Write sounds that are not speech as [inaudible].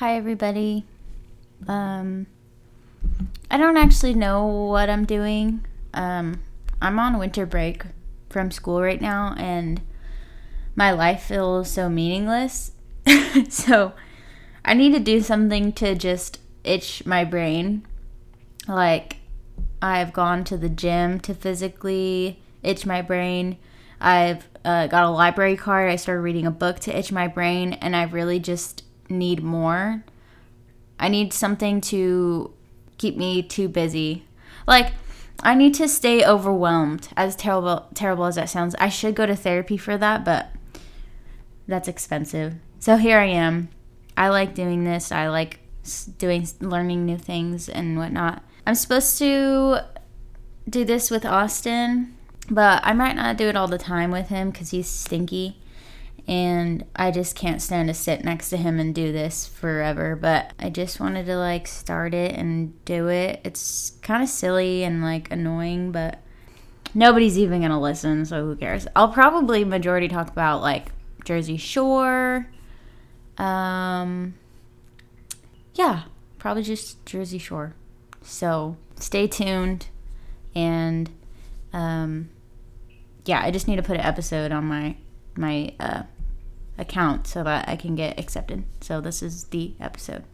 Hi, everybody. Um, I don't actually know what I'm doing. Um, I'm on winter break from school right now, and my life feels so meaningless. [laughs] so, I need to do something to just itch my brain. Like, I've gone to the gym to physically itch my brain. I've uh, got a library card. I started reading a book to itch my brain, and I really just need more. I need something to keep me too busy. Like, I need to stay overwhelmed. As terrible terrible as that sounds, I should go to therapy for that, but that's expensive. So here I am. I like doing this. I like doing learning new things and whatnot. I'm supposed to do this with Austin, but I might not do it all the time with him because he's stinky and I just can't stand to sit next to him and do this forever. But I just wanted to like start it and do it. It's kind of silly and like annoying, but nobody's even gonna listen, so who cares? I'll probably majority talk about like Jersey Shore. Um, yeah, probably just Jersey Shore. So stay tuned, and um, yeah, I just need to put an episode on my my uh account so that I can get accepted. So this is the episode.